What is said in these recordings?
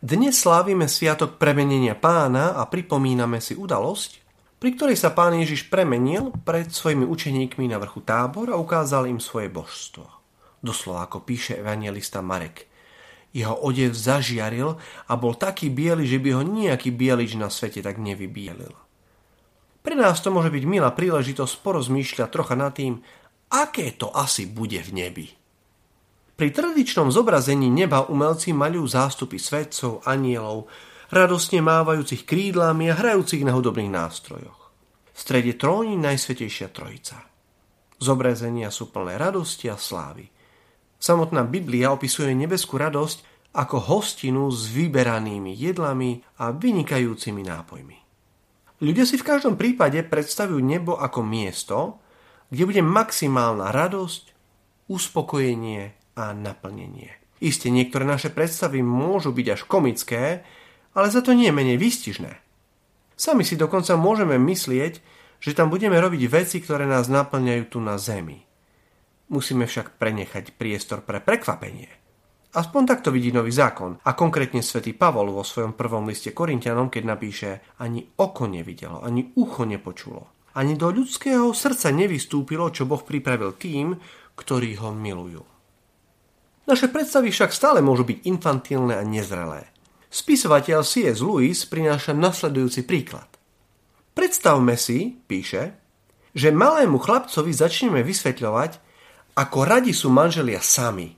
Dnes slávime Sviatok premenenia pána a pripomíname si udalosť, pri ktorej sa pán Ježiš premenil pred svojimi učeníkmi na vrchu tábor a ukázal im svoje božstvo. Doslova ako píše evangelista Marek. Jeho odev zažiaril a bol taký biely, že by ho nejaký bielič na svete tak nevybielil. Pre nás to môže byť milá príležitosť porozmýšľať trocha nad tým, aké to asi bude v nebi. Pri tradičnom zobrazení neba umelci maľujú zástupy svetcov, anielov, radostne mávajúcich krídlami a hrajúcich na hudobných nástrojoch. V strede tróni Najsvetejšia Trojica. Zobrazenia sú plné radosti a slávy. Samotná Biblia opisuje nebeskú radosť ako hostinu s vyberanými jedlami a vynikajúcimi nápojmi. Ľudia si v každom prípade predstavujú nebo ako miesto, kde bude maximálna radosť, uspokojenie a naplnenie. Isté, niektoré naše predstavy môžu byť až komické, ale za to nie menej výstižné. Sami si dokonca môžeme myslieť, že tam budeme robiť veci, ktoré nás naplňajú tu na zemi. Musíme však prenechať priestor pre prekvapenie. Aspoň takto vidí nový zákon a konkrétne svätý Pavol vo svojom prvom liste Korintianom, keď napíše ani oko nevidelo, ani ucho nepočulo. Ani do ľudského srdca nevystúpilo, čo Boh pripravil tým, ktorí ho milujú. Naše predstavy však stále môžu byť infantilné a nezrelé. Spisovateľ C.S. Lewis prináša nasledujúci príklad. Predstavme si, píše, že malému chlapcovi začneme vysvetľovať, ako radi sú manželia sami,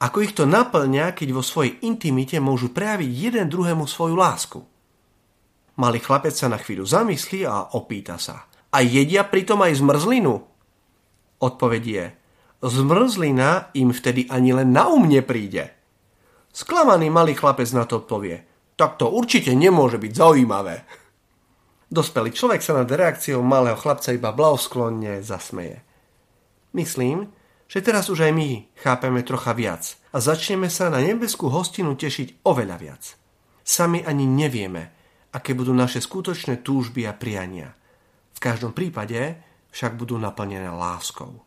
ako ich to naplňa, keď vo svojej intimite môžu prejaviť jeden druhému svoju lásku. Malý chlapec sa na chvíľu zamyslí a opýta sa. A jedia pritom aj zmrzlinu? Odpoveď je, Zmrzlina im vtedy ani len na um nepríde. Sklamaný malý chlapec na to povie. Tak to určite nemôže byť zaujímavé. Dospelý človek sa nad reakciou malého chlapca iba blahosklonne zasmeje. Myslím, že teraz už aj my chápeme trocha viac a začneme sa na nebeskú hostinu tešiť oveľa viac. Sami ani nevieme, aké budú naše skutočné túžby a priania. V každom prípade však budú naplnené láskou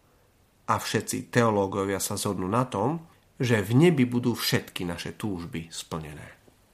a všetci teológovia sa zhodnú na tom, že v nebi budú všetky naše túžby splnené.